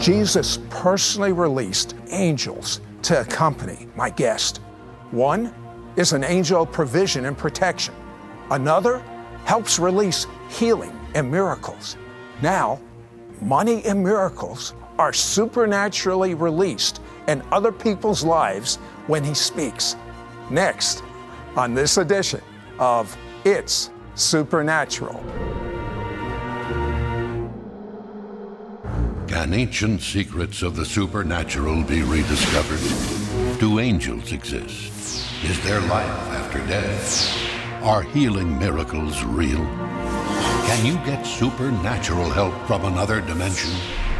Jesus personally released angels to accompany my guest. One is an angel of provision and protection. Another helps release healing and miracles. Now, money and miracles are supernaturally released in other people's lives when he speaks. Next, on this edition of It's Supernatural. Can ancient secrets of the supernatural be rediscovered? Do angels exist? Is there life after death? Are healing miracles real? Can you get supernatural help from another dimension?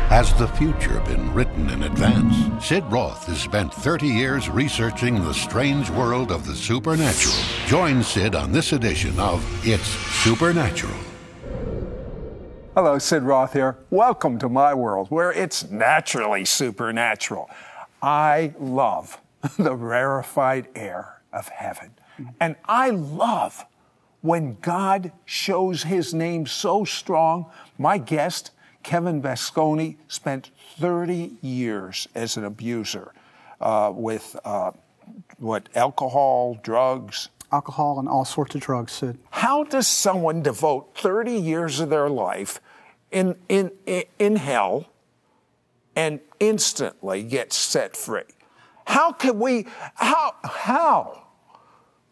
Has the future been written in advance? Sid Roth has spent 30 years researching the strange world of the supernatural. Join Sid on this edition of It's Supernatural. Hello, Sid Roth here. Welcome to my world where it's naturally supernatural. I love the rarefied air of heaven. And I love when God shows his name so strong. My guest, Kevin Basconi, spent 30 years as an abuser uh, with uh, what, alcohol, drugs, alcohol and all sorts of drugs, Sid. How does someone devote 30 years of their life in, in, in hell and instantly get set free? How could we, how, how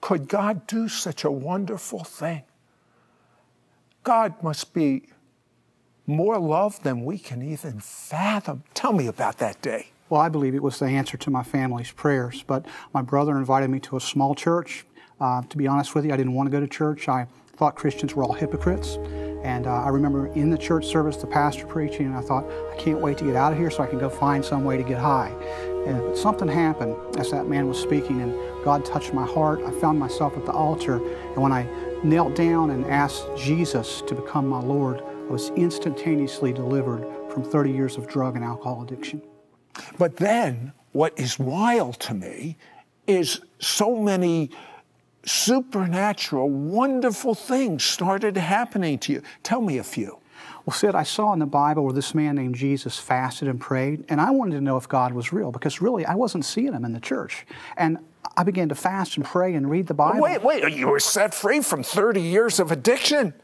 could God do such a wonderful thing? God must be more love than we can even fathom. Tell me about that day. Well, I believe it was the answer to my family's prayers. But my brother invited me to a small church. Uh, to be honest with you, I didn't want to go to church. I thought Christians were all hypocrites. And uh, I remember in the church service, the pastor preaching, and I thought, I can't wait to get out of here so I can go find some way to get high. And something happened as that man was speaking, and God touched my heart. I found myself at the altar, and when I knelt down and asked Jesus to become my Lord, I was instantaneously delivered from 30 years of drug and alcohol addiction. But then, what is wild to me is so many supernatural, wonderful things started happening to you. Tell me a few. Well, Sid, I saw in the Bible where this man named Jesus fasted and prayed, and I wanted to know if God was real because really I wasn't seeing him in the church. And I began to fast and pray and read the Bible. Wait, wait, you were set free from 30 years of addiction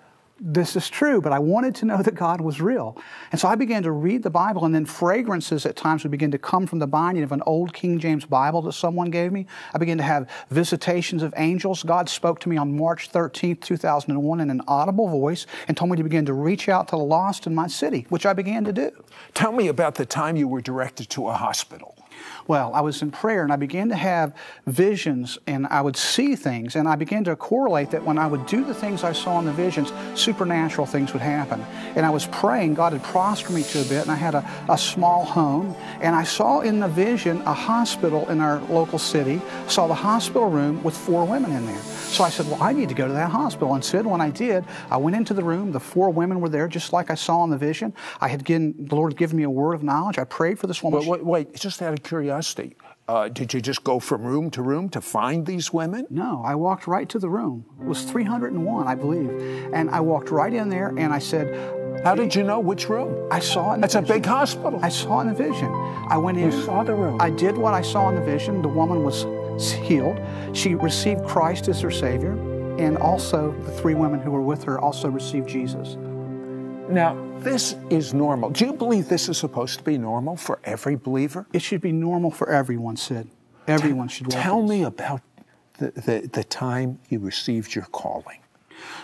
this is true, but I wanted to know that God was real. And so I began to read the Bible, and then fragrances at times would begin to come from the binding of an old King James Bible that someone gave me. I began to have visitations of angels. God spoke to me on March 13th, 2001, in an audible voice and told me to begin to reach out to the lost in my city, which I began to do. Tell me about the time you were directed to a hospital. Well, I was in prayer and I began to have visions and I would see things and I began to correlate that when I would do the things I saw in the visions, supernatural things would happen. And I was praying, God had prospered me to a bit and I had a, a small home and I saw in the vision a hospital in our local city, saw the hospital room with four women in there. So I said, well, I need to go to that hospital. And Sid, when I did, I went into the room. The four women were there, just like I saw in the vision. I had given, the Lord had given me a word of knowledge. I prayed for this woman. Wait, wait, wait just out of curiosity, uh, did you just go from room to room to find these women? No, I walked right to the room. It was 301, I believe. And I walked right in there and I said, How did you know which room? I saw it. That's a big hospital. I saw in the vision. I went in. You saw the room. I did what I saw in the vision. The woman was healed. She received Christ as her Savior, and also the three women who were with her also received Jesus. Now, this is normal. Do you believe this is supposed to be normal for every believer? It should be normal for everyone, Sid. Everyone should Tell me about the, the, the time you received your calling.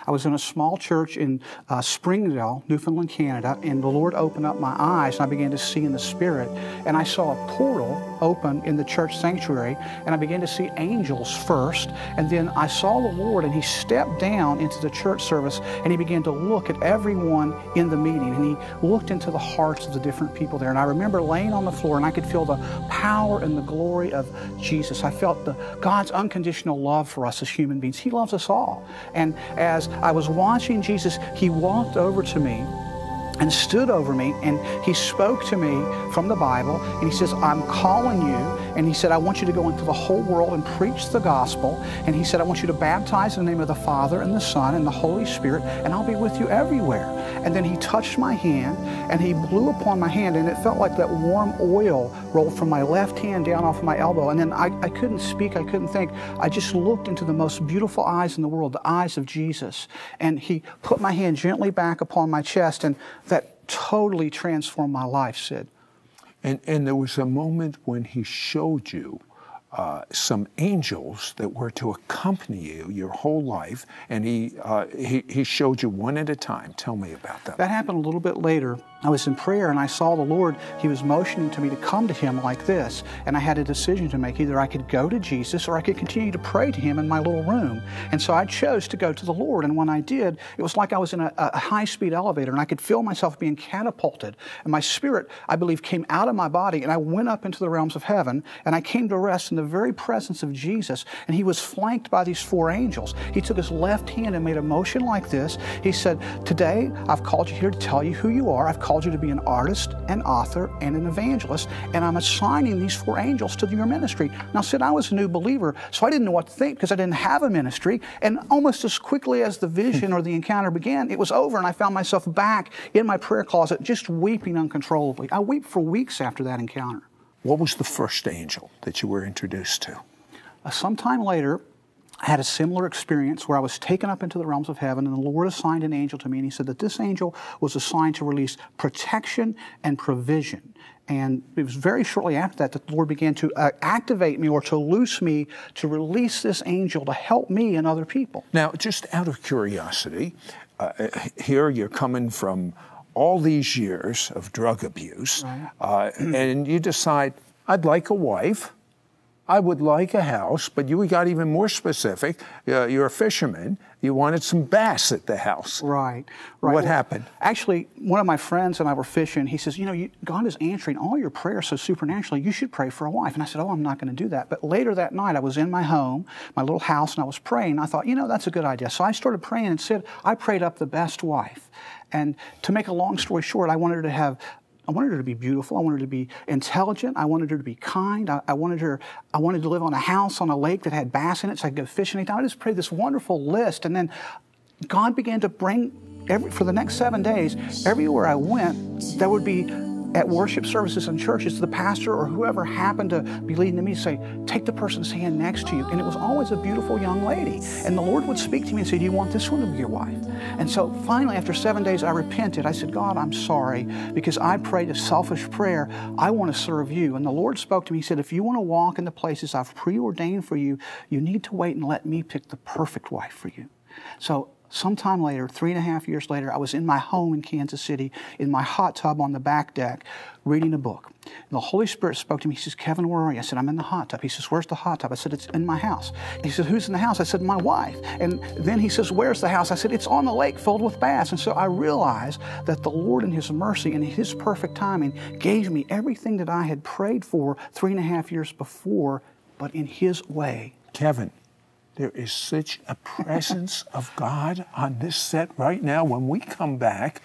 I was in a small church in uh, Springdale, Newfoundland, Canada, and the Lord opened up my eyes and I began to see in the Spirit. And I saw a portal open in the church sanctuary and I began to see angels first. And then I saw the Lord and He stepped down into the church service and He began to look at everyone in the meeting and He looked into the hearts of the different people there. And I remember laying on the floor and I could feel the power and the glory of Jesus. I felt the God's unconditional love for us as human beings. He loves us all. And as I was watching Jesus, he walked over to me and stood over me and he spoke to me from the Bible and he says, I'm calling you and he said, I want you to go into the whole world and preach the gospel. And he said, I want you to baptize in the name of the Father and the Son and the Holy Spirit, and I'll be with you everywhere. And then he touched my hand and he blew upon my hand, and it felt like that warm oil rolled from my left hand down off my elbow. And then I, I couldn't speak, I couldn't think. I just looked into the most beautiful eyes in the world, the eyes of Jesus. And he put my hand gently back upon my chest, and that totally transformed my life, Sid. And, and there was a moment when he showed you uh, some angels that were to accompany you your whole life, and he, uh, he, he showed you one at a time. Tell me about that. That happened a little bit later. I was in prayer and I saw the Lord. He was motioning to me to come to Him like this. And I had a decision to make. Either I could go to Jesus or I could continue to pray to Him in my little room. And so I chose to go to the Lord. And when I did, it was like I was in a, a high speed elevator and I could feel myself being catapulted. And my spirit, I believe, came out of my body and I went up into the realms of heaven and I came to rest in the very presence of Jesus. And He was flanked by these four angels. He took His left hand and made a motion like this. He said, Today I've called you here to tell you who you are. I've called you to be an artist, an author, and an evangelist, and I'm assigning these four angels to your ministry. Now, Sid, I was a new believer, so I didn't know what to think because I didn't have a ministry. And almost as quickly as the vision or the encounter began, it was over, and I found myself back in my prayer closet just weeping uncontrollably. I wept for weeks after that encounter. What was the first angel that you were introduced to? Uh, sometime later, I had a similar experience where I was taken up into the realms of heaven, and the Lord assigned an angel to me, and He said that this angel was assigned to release protection and provision. And it was very shortly after that that the Lord began to uh, activate me or to loose me to release this angel to help me and other people. Now, just out of curiosity, uh, here you're coming from all these years of drug abuse, right. uh, and you decide, I'd like a wife. I would like a house, but you got even more specific. Uh, you're a fisherman. You wanted some bass at the house. Right, right. What well, happened? Actually, one of my friends and I were fishing. He says, You know, you, God is answering all your prayers so supernaturally. You should pray for a wife. And I said, Oh, I'm not going to do that. But later that night, I was in my home, my little house, and I was praying. I thought, You know, that's a good idea. So I started praying and said, I prayed up the best wife. And to make a long story short, I wanted her to have I wanted her to be beautiful. I wanted her to be intelligent. I wanted her to be kind. I, I, wanted her. I wanted to live on a house on a lake that had bass in it, so I could go fishing anytime. I just prayed this wonderful list, and then God began to bring every for the next seven days. Everywhere I went, there would be at worship services and churches, the pastor or whoever happened to be leading to me say, Take the person's hand next to you. And it was always a beautiful young lady. And the Lord would speak to me and say, Do you want this one to be your wife? And so finally, after seven days, I repented. I said, God, I'm sorry because I prayed a selfish prayer. I want to serve you. And the Lord spoke to me. He said, If you want to walk in the places I've preordained for you, you need to wait and let me pick the perfect wife for you. So Sometime later, three and a half years later, I was in my home in Kansas City in my hot tub on the back deck reading a book. And the Holy Spirit spoke to me. He says, Kevin, where are you? I said, I'm in the hot tub. He says, Where's the hot tub? I said, It's in my house. He said, Who's in the house? I said, My wife. And then he says, Where's the house? I said, It's on the lake filled with bass. And so I realized that the Lord, in His mercy and His perfect timing, gave me everything that I had prayed for three and a half years before, but in His way. Kevin, there is such a presence of God on this set right now. When we come back,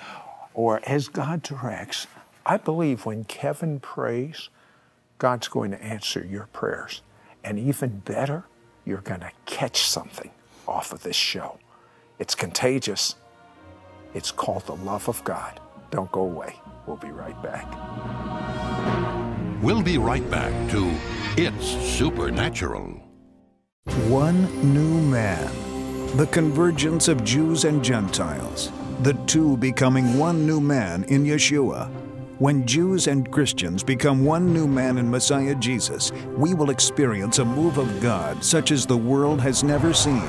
or as God directs, I believe when Kevin prays, God's going to answer your prayers. And even better, you're going to catch something off of this show. It's contagious. It's called the love of God. Don't go away. We'll be right back. We'll be right back to It's Supernatural. One new man. The convergence of Jews and Gentiles. The two becoming one new man in Yeshua. When Jews and Christians become one new man in Messiah Jesus, we will experience a move of God such as the world has never seen.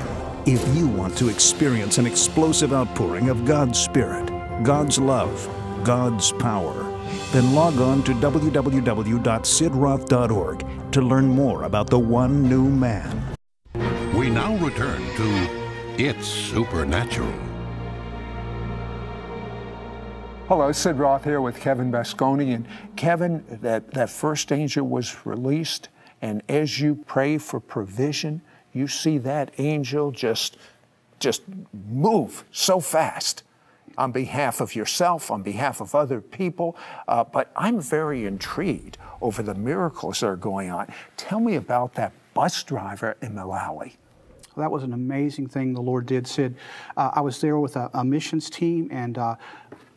If you want to experience an explosive outpouring of God's Spirit, God's love, God's power, then log on to www.sidroth.org to learn more about the one new man. We now return to It's Supernatural. Hello, Sid Roth here with Kevin Basconi. And Kevin, that, that first angel was released, and as you pray for provision, you see that angel just, just move so fast. on behalf of yourself, on behalf of other people, uh, but I'm very intrigued over the miracles that are going on. Tell me about that bus driver in Malawi. That was an amazing thing the Lord did. Sid, uh, I was there with a, a missions team, and uh,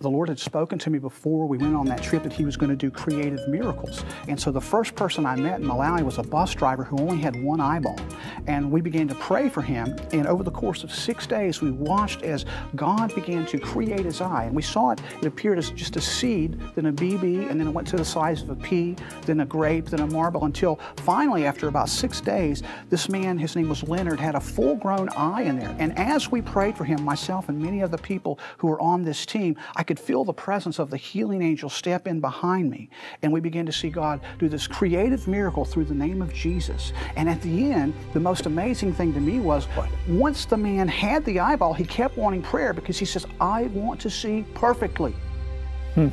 the Lord had spoken to me before we went on that trip that He was going to do creative miracles. And so the first person I met in Malawi was a bus driver who only had one eyeball. And we began to pray for him. And over the course of six days, we watched as God began to create his eye. And we saw it, it appeared as just a seed, then a BB, and then it went to the size of a pea, then a grape, then a marble, until finally, after about six days, this man, his name was Leonard, had a full grown eye in there. And as we prayed for him, myself and many of the people who were on this team, I could feel the presence of the healing angel step in behind me. And we began to see God do this creative miracle through the name of Jesus. And at the end, the most amazing thing to me was once the man had the eyeball, he kept wanting prayer because he says, I want to see perfectly. Hmm.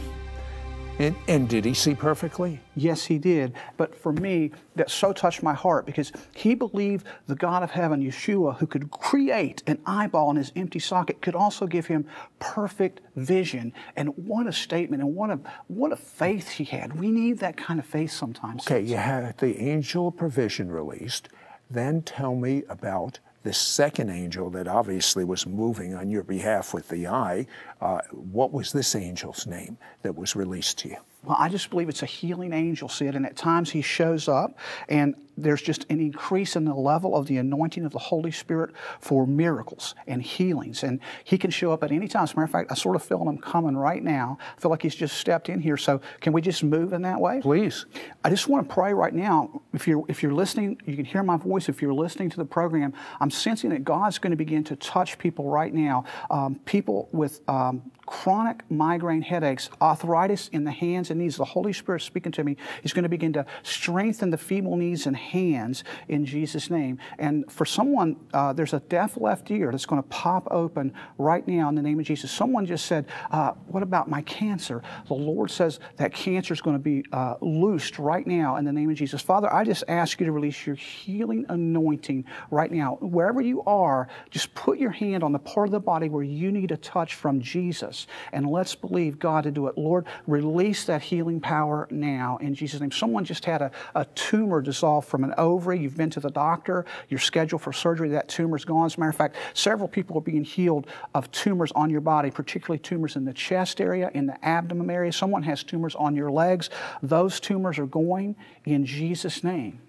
And, and, did he see perfectly? Yes, he did. But for me, that so touched my heart because he believed the God of heaven, Yeshua, who could create an eyeball in his empty socket, could also give him perfect vision. And what a statement and what a what a faith he had. We need that kind of faith sometimes. Okay, you had the angel provision released. Then tell me about the second angel that obviously was moving on your behalf with the eye. Uh, what was this angel's name that was released to you? Well, I just believe it's a healing angel, Sid, and at times he shows up, and there's just an increase in the level of the anointing of the Holy Spirit for miracles and healings. And he can show up at any time. As a matter of fact, I sort of feel him coming right now. I feel like he's just stepped in here. So can we just move in that way? Please. I just want to pray right now. If you're if you're listening, you can hear my voice. If you're listening to the program, I'm sensing that God's going to begin to touch people right now. Um, people with um, chronic migraine headaches, arthritis in the hands and knees. The Holy Spirit speaking to me. He's going to begin to strengthen the feeble knees and hands in Jesus' name. And for someone, uh, there's a deaf left ear that's going to pop open right now in the name of Jesus. Someone just said, uh, What about my cancer? The Lord says that cancer is going to be uh, loosed right now in the name of Jesus. Father, I just ask you to release your healing anointing right now. Wherever you are, just put your hand on the part of the body where you need a touch from Jesus. And let's believe God to do it. Lord, release that healing power now in Jesus' name. Someone just had a, a tumor dissolved from an ovary. You've been to the doctor. You're scheduled for surgery. That tumor's gone. As a matter of fact, several people are being healed of tumors on your body, particularly tumors in the chest area, in the abdomen area. Someone has tumors on your legs. Those tumors are going in Jesus' name.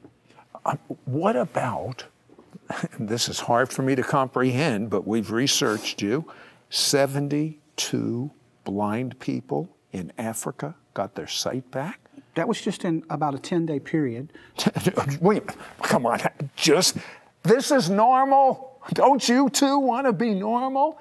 Uh, what about, this is hard for me to comprehend, but we've researched you, 72 blind people in Africa got their sight back? That was just in about a 10 day period. Wait, come on, just, this is normal. Don't you too want to be normal?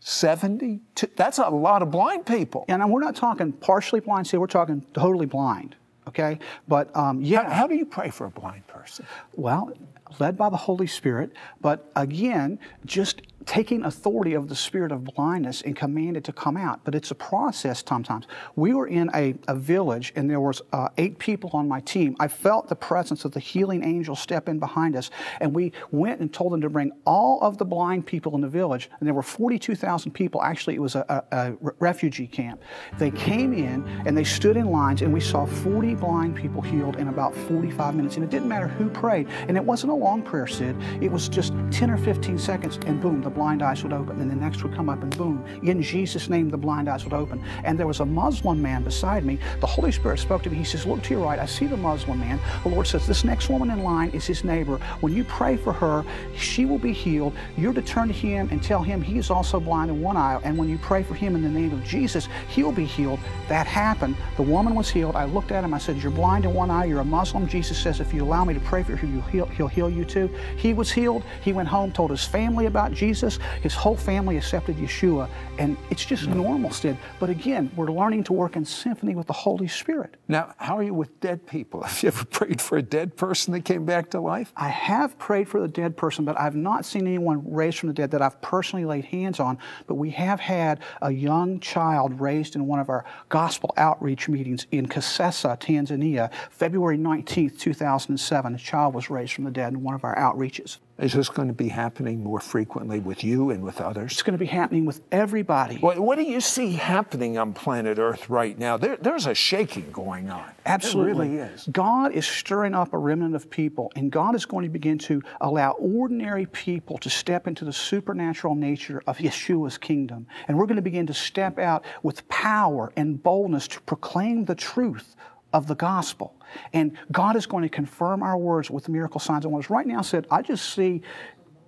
72, that's a lot of blind people. And we're not talking partially blind, see, we're talking totally blind, okay? But um, yeah. How, how do you pray for a blind person? Well, led by the Holy Spirit, but again, just taking authority of the spirit of blindness and command it to come out. But it's a process sometimes. We were in a, a village and there was uh, eight people on my team. I felt the presence of the healing angel step in behind us and we went and told them to bring all of the blind people in the village. And there were 42,000 people. Actually, it was a, a, a refugee camp. They came in and they stood in lines and we saw 40 blind people healed in about 45 minutes. And it didn't matter who prayed. And it wasn't a long prayer, Sid. It was just 10 or 15 seconds and boom, the blind eyes would open. And the next would come up and boom, in Jesus' name, the blind eyes would open. And there was a Muslim man beside me. The Holy Spirit spoke to me. He says, Look to your right. I see the Muslim man. The Lord says, This next woman in line is his neighbor. When you pray for her, she will be healed. You're to turn to him and tell him he is also blind in one eye. And when you pray for him in the name of Jesus, he'll be healed. That happened. The woman was healed. I looked at him. I said, You're blind in one eye. You're a Muslim. Jesus says, If you allow me to pray for you, he'll, he'll heal you too. He was healed. He went home, told his family about Jesus. His whole family accepted Yeshua, and it's just normal, Sid. But again, we're learning to work in symphony with the Holy Spirit. Now, how are you with dead people? Have you ever prayed for a dead person that came back to life? I have prayed for the dead person, but I've not seen anyone raised from the dead that I've personally laid hands on. But we have had a young child raised in one of our gospel outreach meetings in Kasesa, Tanzania, February 19th, 2007. A child was raised from the dead in one of our outreaches. Is this going to be happening more frequently with you and with others? It's going to be happening with everybody. What, what do you see happening on planet Earth right now? There, there's a shaking going on. Absolutely. It really is. God is stirring up a remnant of people, and God is going to begin to allow ordinary people to step into the supernatural nature of Yeshua's kingdom. And we're going to begin to step out with power and boldness to proclaim the truth of the gospel. And God is going to confirm our words with miracle signs and wonders. Right now, said, I just see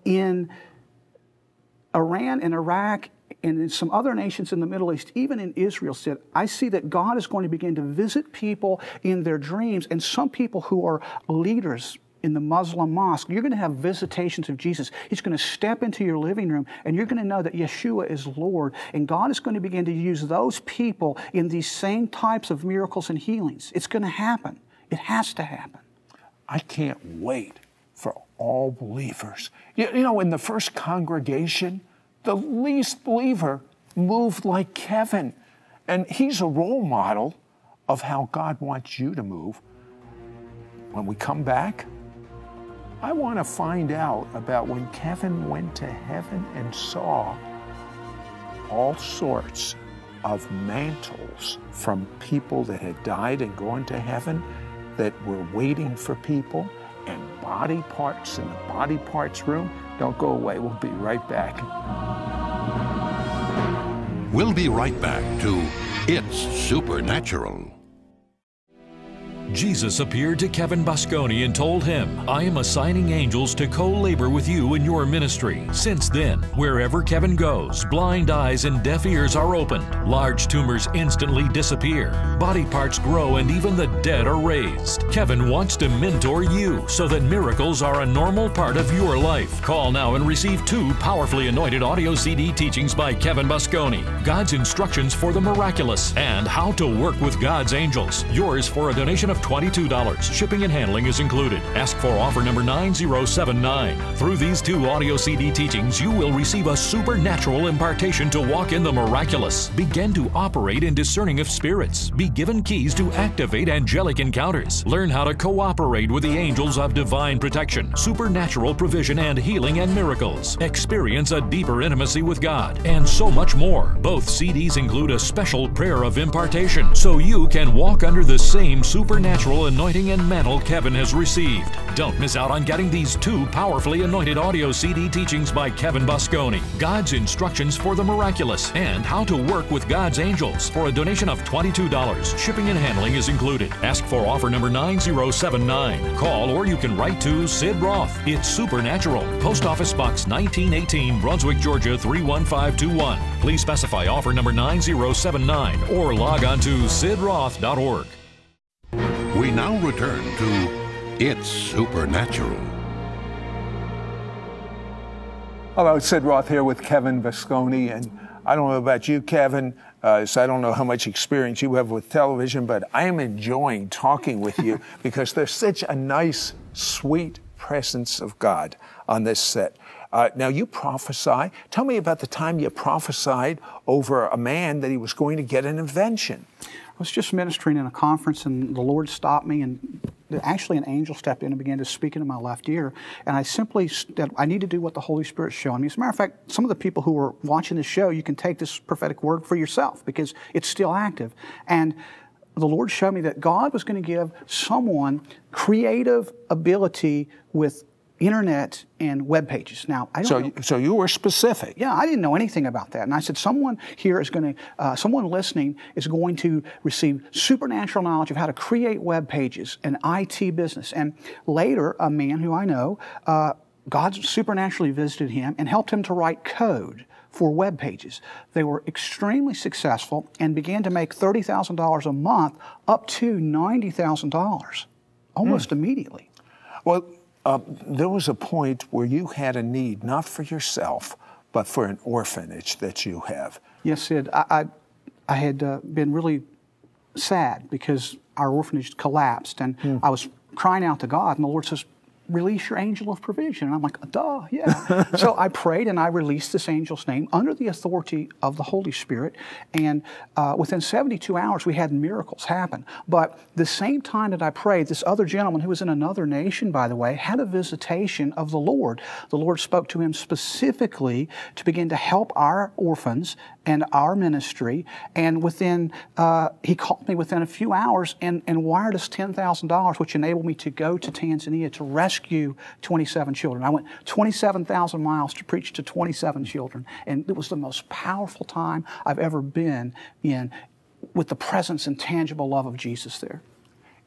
in Iran and Iraq and in some other nations in the Middle East, even in Israel, said, I see that God is going to begin to visit people in their dreams, and some people who are leaders in the Muslim mosque, you're going to have visitations of Jesus. He's going to step into your living room and you're going to know that Yeshua is Lord. And God is going to begin to use those people in these same types of miracles and healings. It's going to happen. It has to happen. I can't wait for all believers. You, you know, in the first congregation, the least believer moved like Kevin. And he's a role model of how God wants you to move. When we come back, I want to find out about when Kevin went to heaven and saw all sorts of mantles from people that had died and gone to heaven that were waiting for people and body parts in the body parts room. Don't go away. We'll be right back. We'll be right back to It's Supernatural. Jesus appeared to Kevin Basconi and told him, I am assigning angels to co labor with you in your ministry. Since then, wherever Kevin goes, blind eyes and deaf ears are opened, large tumors instantly disappear, body parts grow, and even the dead are raised. Kevin wants to mentor you so that miracles are a normal part of your life. Call now and receive two powerfully anointed audio CD teachings by Kevin Basconi God's instructions for the miraculous and how to work with God's angels. Yours for a donation of $22. Shipping and handling is included. Ask for offer number 9079. Through these two audio CD teachings, you will receive a supernatural impartation to walk in the miraculous. Begin to operate in discerning of spirits. Be given keys to activate angelic encounters. Learn how to cooperate with the angels of divine protection, supernatural provision, and healing and miracles. Experience a deeper intimacy with God, and so much more. Both CDs include a special prayer of impartation so you can walk under the same supernatural anointing and mantle Kevin has received. Don't miss out on getting these two powerfully anointed audio CD teachings by Kevin Basconi God's Instructions for the Miraculous and How to Work with God's Angels for a donation of $22. Shipping and handling is included. Ask for offer number 9079. Call or you can write to Sid Roth. It's Supernatural. Post Office Box 1918, Brunswick, Georgia 31521. Please specify offer number 9079 or log on to sidroth.org. We now return to It's Supernatural. Hello, Sid Roth here with Kevin Basconi, and I don't know about you, Kevin, uh, so I don't know how much experience you have with television, but I am enjoying talking with you because there's such a nice, sweet presence of God on this set. Uh, now, you prophesy. Tell me about the time you prophesied over a man that he was going to get an invention. I was just ministering in a conference, and the Lord stopped me, and actually an angel stepped in and began to speak into my left ear. And I simply said, I need to do what the Holy Spirit's showing me. As a matter of fact, some of the people who are watching this show, you can take this prophetic word for yourself because it's still active. And the Lord showed me that God was going to give someone creative ability with internet and web pages. Now, I don't So, know. so you were specific. Yeah, I didn't know anything about that. And I said, someone here is going to, uh, someone listening is going to receive supernatural knowledge of how to create web pages and IT business. And later, a man who I know, uh, God supernaturally visited him and helped him to write code for web pages. They were extremely successful and began to make $30,000 a month up to $90,000 almost immediately. Well, uh, there was a point where you had a need, not for yourself, but for an orphanage that you have. Yes, Sid. I, I, I had uh, been really sad because our orphanage collapsed, and I was crying out to God, and the Lord says, release your angel of provision. And I'm like, duh, yeah. so I prayed and I released this angel's name under the authority of the Holy Spirit. And uh, within 72 hours, we had miracles happen. But the same time that I prayed, this other gentleman who was in another nation, by the way, had a visitation of the Lord. The Lord spoke to him specifically to begin to help our orphans and our ministry. And within, uh, he called me within a few hours and, and wired us $10,000, which enabled me to go to Tanzania to rescue 27 children. I went 27,000 miles to preach to 27 children. And it was the most powerful time I've ever been in with the presence and tangible love of Jesus there.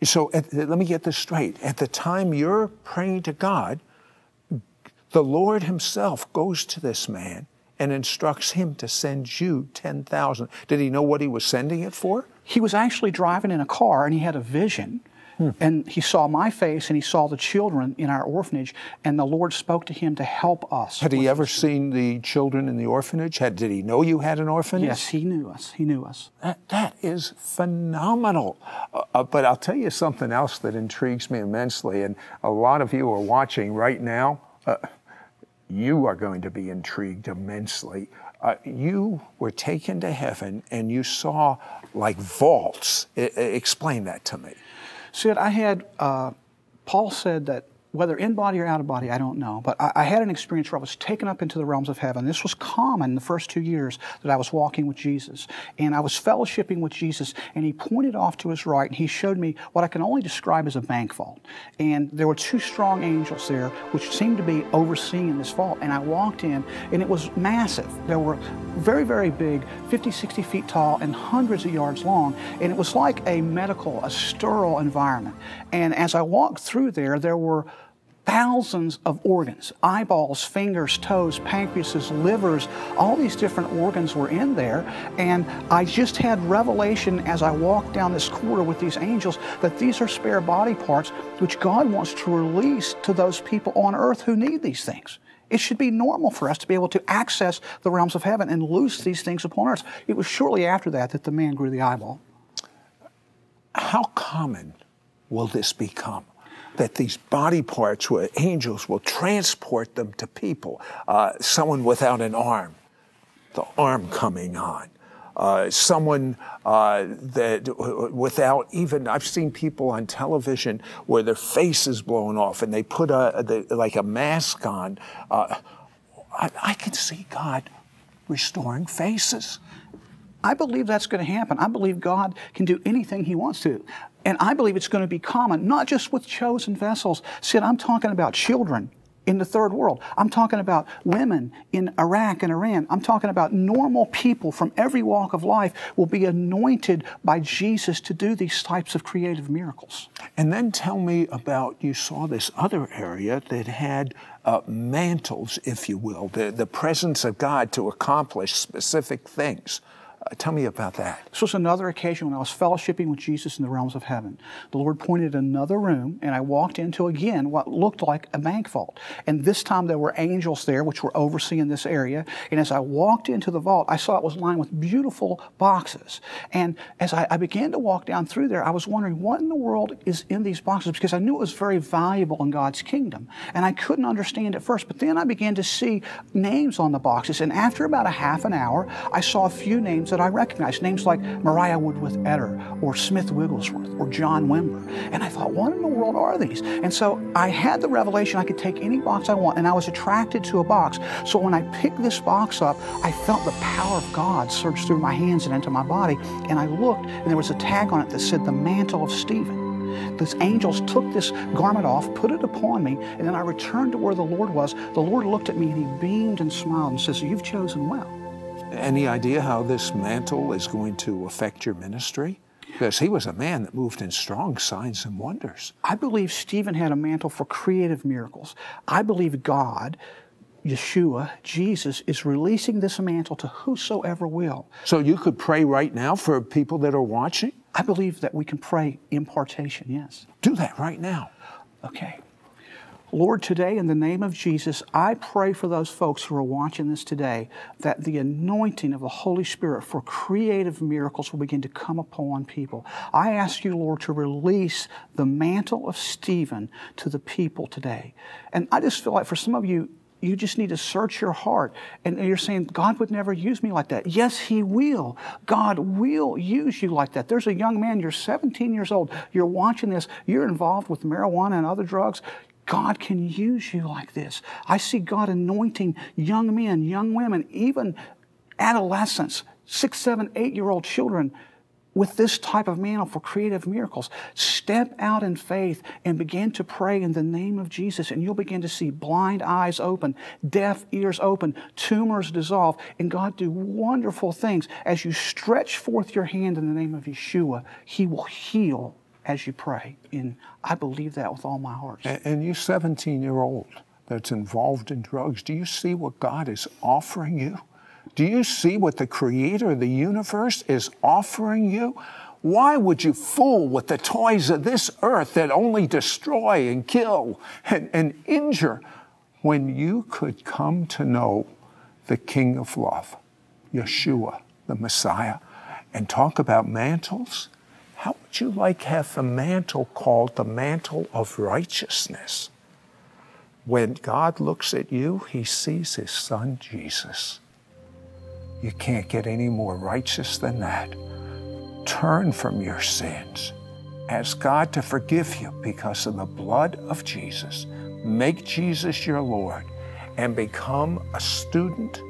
So at, let me get this straight. At the time you're praying to God, the Lord Himself goes to this man and instructs him to send you 10,000. Did he know what he was sending it for? He was actually driving in a car and he had a vision. Hmm. And he saw my face and he saw the children in our orphanage, and the Lord spoke to him to help us. Had he ever seen the children in the orphanage? Had, did he know you had an orphanage? Yes, he knew us. He knew us. That, that is phenomenal. Uh, uh, but I'll tell you something else that intrigues me immensely, and a lot of you are watching right now. Uh, you are going to be intrigued immensely. Uh, you were taken to heaven and you saw like vaults. I, explain that to me. Sid, I had, uh, Paul said that whether in body or out of body, I don't know. But I, I, had an experience where I was taken up into the realms of heaven. This was common in the first two years that I was walking with Jesus. And I was fellowshipping with Jesus, and he pointed off to his right, and he showed me what I can only describe as a bank vault. And there were two strong angels there, which seemed to be overseeing this vault. And I walked in, and it was massive. There were very, very big, 50, 60 feet tall, and hundreds of yards long. And it was like a medical, a sterile environment. And as I walked through there, there were thousands of organs eyeballs, fingers, toes, pancreases, livers, all these different organs were in there. And I just had revelation as I walked down this corridor with these angels that these are spare body parts which God wants to release to those people on earth who need these things. It should be normal for us to be able to access the realms of heaven and loose these things upon earth. It was shortly after that that the man grew the eyeball. How common will this become? That these body parts, where angels will transport them to people. Uh, someone without an arm, the arm coming on. Uh, someone uh, that without even I've seen people on television where their face is blown off and they put a the, like a mask on. Uh, I, I can see God restoring faces. I believe that's going to happen. I believe God can do anything He wants to. And I believe it's going to be common, not just with chosen vessels. Sid, I'm talking about children in the third world. I'm talking about women in Iraq and Iran. I'm talking about normal people from every walk of life will be anointed by Jesus to do these types of creative miracles. And then tell me about you saw this other area that had uh, mantles, if you will, the, the presence of God to accomplish specific things. Uh, tell me about that. This was another occasion when I was fellowshipping with Jesus in the realms of heaven. The Lord pointed another room, and I walked into again what looked like a bank vault. And this time there were angels there, which were overseeing this area. And as I walked into the vault, I saw it was lined with beautiful boxes. And as I, I began to walk down through there, I was wondering what in the world is in these boxes because I knew it was very valuable in God's kingdom. And I couldn't understand at first, but then I began to see names on the boxes. And after about a half an hour, I saw a few names that I recognized, names like Mariah Woodworth Etter or Smith Wigglesworth or John Wimber. And I thought, what in the world are these? And so I had the revelation I could take any box I want, and I was attracted to a box. So when I picked this box up, I felt the power of God surge through my hands and into my body. And I looked, and there was a tag on it that said, The Mantle of Stephen these angels took this garment off, put it upon me, and then I returned to where the Lord was. The Lord looked at me and he beamed and smiled and says, You've chosen well. Any idea how this mantle is going to affect your ministry? Because he was a man that moved in strong signs and wonders. I believe Stephen had a mantle for creative miracles. I believe God, Yeshua, Jesus, is releasing this mantle to whosoever will. So you could pray right now for people that are watching? I believe that we can pray impartation, yes. Do that right now. Okay. Lord, today in the name of Jesus, I pray for those folks who are watching this today that the anointing of the Holy Spirit for creative miracles will begin to come upon people. I ask you, Lord, to release the mantle of Stephen to the people today. And I just feel like for some of you, you just need to search your heart. And you're saying, God would never use me like that. Yes, He will. God will use you like that. There's a young man, you're 17 years old, you're watching this, you're involved with marijuana and other drugs. God can use you like this. I see God anointing young men, young women, even adolescents, six, seven, eight year old children with this type of mantle for creative miracles. Step out in faith and begin to pray in the name of Jesus, and you'll begin to see blind eyes open, deaf ears open, tumors dissolve, and God do wonderful things. As you stretch forth your hand in the name of Yeshua, He will heal as you pray. And I believe that with all my heart. And, and you 17 year old that's involved in drugs, do you see what God is offering you? Do you see what the creator of the universe is offering you? Why would you fool with the toys of this earth that only destroy and kill and, and injure when you could come to know the King of Love, Yeshua, the Messiah, and talk about mantles? How would you like have the mantle called the mantle of righteousness? When God looks at you, he sees his son Jesus. You can't get any more righteous than that. Turn from your sins. Ask God to forgive you because of the blood of Jesus. Make Jesus your Lord and become a student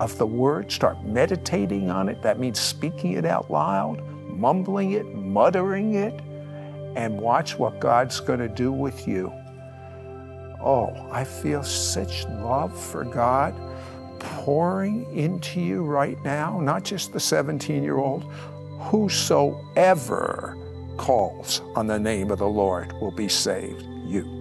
of the Word. Start meditating on it. That means speaking it out loud, mumbling it, muttering it, and watch what God's going to do with you. Oh, I feel such love for God pouring into you right now, not just the 17 year old, whosoever calls on the name of the Lord will be saved. You.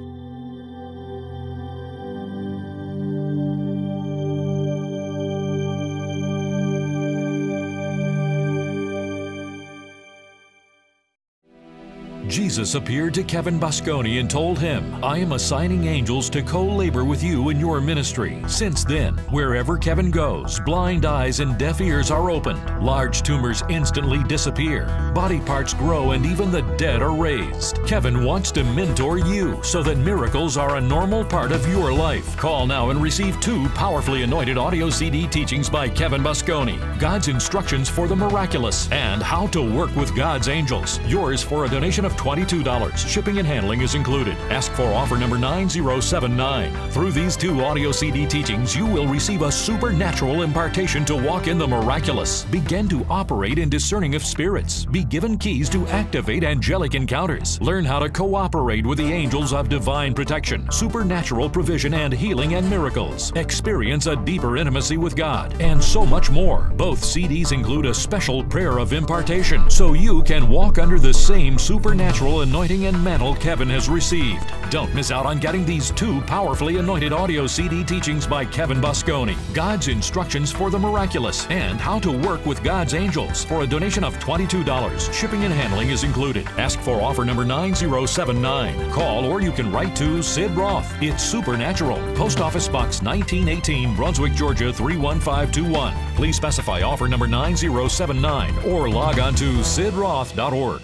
Jesus appeared to Kevin Basconi and told him, I am assigning angels to co labor with you in your ministry. Since then, wherever Kevin goes, blind eyes and deaf ears are opened, large tumors instantly disappear, body parts grow, and even the dead are raised. Kevin wants to mentor you so that miracles are a normal part of your life. Call now and receive two powerfully anointed audio CD teachings by Kevin Basconi God's instructions for the miraculous and how to work with God's angels. Yours for a donation of 20 $22. Shipping and handling is included. Ask for offer number 9079. Through these two audio CD teachings, you will receive a supernatural impartation to walk in the miraculous. Begin to operate in discerning of spirits. Be given keys to activate angelic encounters. Learn how to cooperate with the angels of divine protection, supernatural provision, and healing and miracles. Experience a deeper intimacy with God, and so much more. Both CDs include a special prayer of impartation so you can walk under the same supernatural anointing and mantle Kevin has received. Don't miss out on getting these two powerfully anointed audio CD teachings by Kevin Basconi God's Instructions for the Miraculous and How to Work with God's Angels for a donation of $22. Shipping and handling is included. Ask for offer number 9079. Call or you can write to Sid Roth. It's Supernatural. Post Office Box 1918, Brunswick, Georgia 31521. Please specify offer number 9079 or log on to sidroth.org.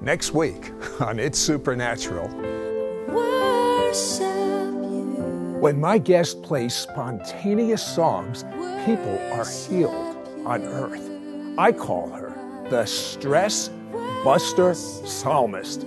Next week on It's Supernatural. When my guest plays spontaneous songs, people are healed on earth. I call her the Stress Buster Psalmist.